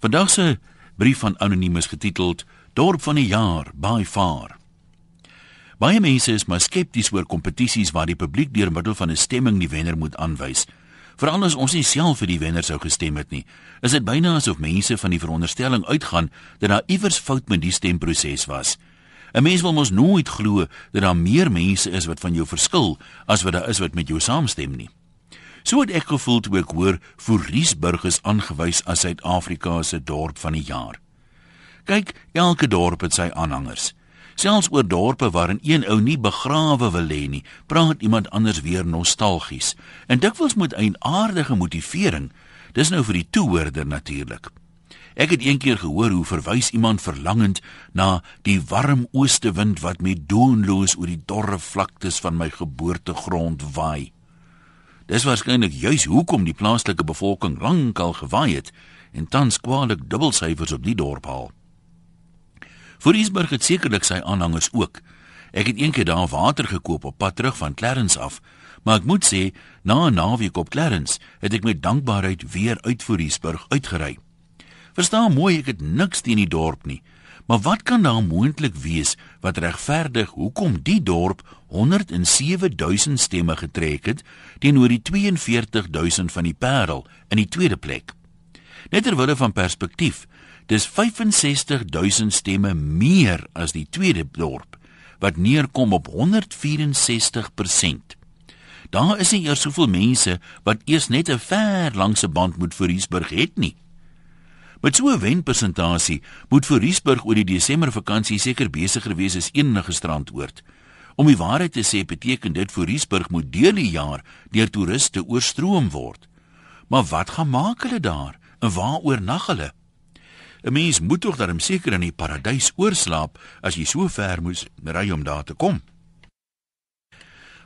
Vandag se brief van anoniem is getiteld Dorp van die jaar by far. Baie mense is maar skepties oor kompetisies waar die publiek deur middel van 'n stemming die wenner moet aanwys. Veral as ons nie self vir die wenner sou gestem het nie, is dit byna asof mense van die veronderstelling uitgaan dat daar iewers fout met die stemproses was. 'n Mens wil mos nooit glo dat daar meer mense is wat van jou verskil as wat daar is wat met jou saamstem nie. So het ek gevoel toe ek hoor Foriesburg is aangewys as Suid-Afrika se dorp van die jaar. Kyk, elke dorp het sy aanhangers. Selfs oor dorpe waarin een ou nie begrawe wil lê nie, praat iemand anders weer nostalgies. En dikwels met 'n aardige motivering. Dis nou vir die toehoorder natuurlik. Ek het eendag gehoor hoe verwys iemand verlangend na die warm oostewind wat met doonloos oor die dorre vlaktes van my geboortegrond waai. Dis waarskynlik juis hoekom die plaaslike bevolking lankal gewaai het en tans kwaliek dubbelsyfers op die dorp haal. Voorisburg het sekerlik sy aanhangers ook. Ek het eendag daar water gekoop op pad terug van Clarence af, maar ek moet sê, na 'n naweek op Clarence het ek met dankbaarheid weer uit Voorisburg uitgery. Verstaan mooi, ek het niks teen die dorp nie, Maar wat kan daar moontlik wees wat regverdig hoekom die dorp 107000 stemme getrek het teenoor die 42000 van die Parel in die tweede plek? Net terwille van perspektief, dis 65000 stemme meer as die tweede dorp wat neerkom op 164%. Daar is nie eers soveel mense wat eers net 'n ver langse band moet vir Hiesburg het nie. Met so 'n wenpersentasie moet Voorriesburg oor die Desember vakansie seker besigger wees as enige strandoord. Om die waarheid te sê, beteken dit Voorriesburg moet deel die jaar deur toeriste oorstroom word. Maar wat gaan maak hulle daar? En waar oornag hulle? 'n Mens moet tog darm seker in die paradys oorslaap as jy so ver moes ry om daar te kom.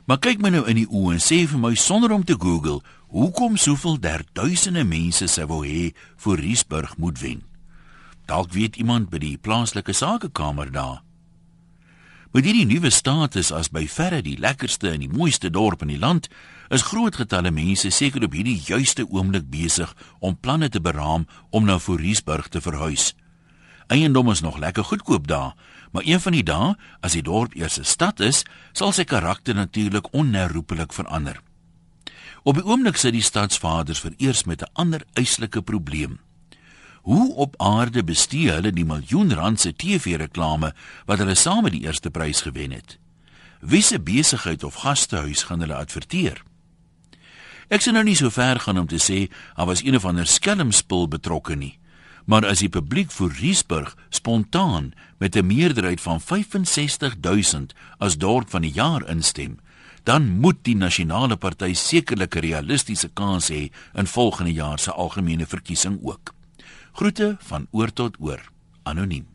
Maar kyk my nou in die oë en sê vir my sonder om te Google, hoekom soveel derduisende mense sou wou hê vir Riesburg moet wen? Dalk weet iemand by die plaaslike sakekamer daar. Met hierdie nuwe status as by verre die lekkerste en die mooiste dorp in die land, is groot getalle mense seker op hierdie juiste oomblik besig om planne te beraam om na Riesburg te verhuis. Eiendom is nog lekker goedkoop daar, maar een van die dae, as die dorp eers 'n stad is, sal sy karakter natuurlik onherroepelik verander. Op die oomblik sit die stadsvaders vereers met 'n ander eislike probleem. Hoe op aarde bestee hulle die miljoen rand se TV-reklame wat hulle saam met die eerste prys gewen het? Wie se besigheid of gastehuis gaan hulle adverteer? Ek sien nou nie so ver gaan om te sê daar was een of ander skelmspul betrokke nie maar as die publiek vir Riesburg spontaan met 'n meerderheid van 65000 as dorp van die jaar instem, dan moet die nasionale party sekerlik 'n realistiese kans hê in volgende jaar se algemene verkiesing ook. Groete van oor tot oor. Anoniem.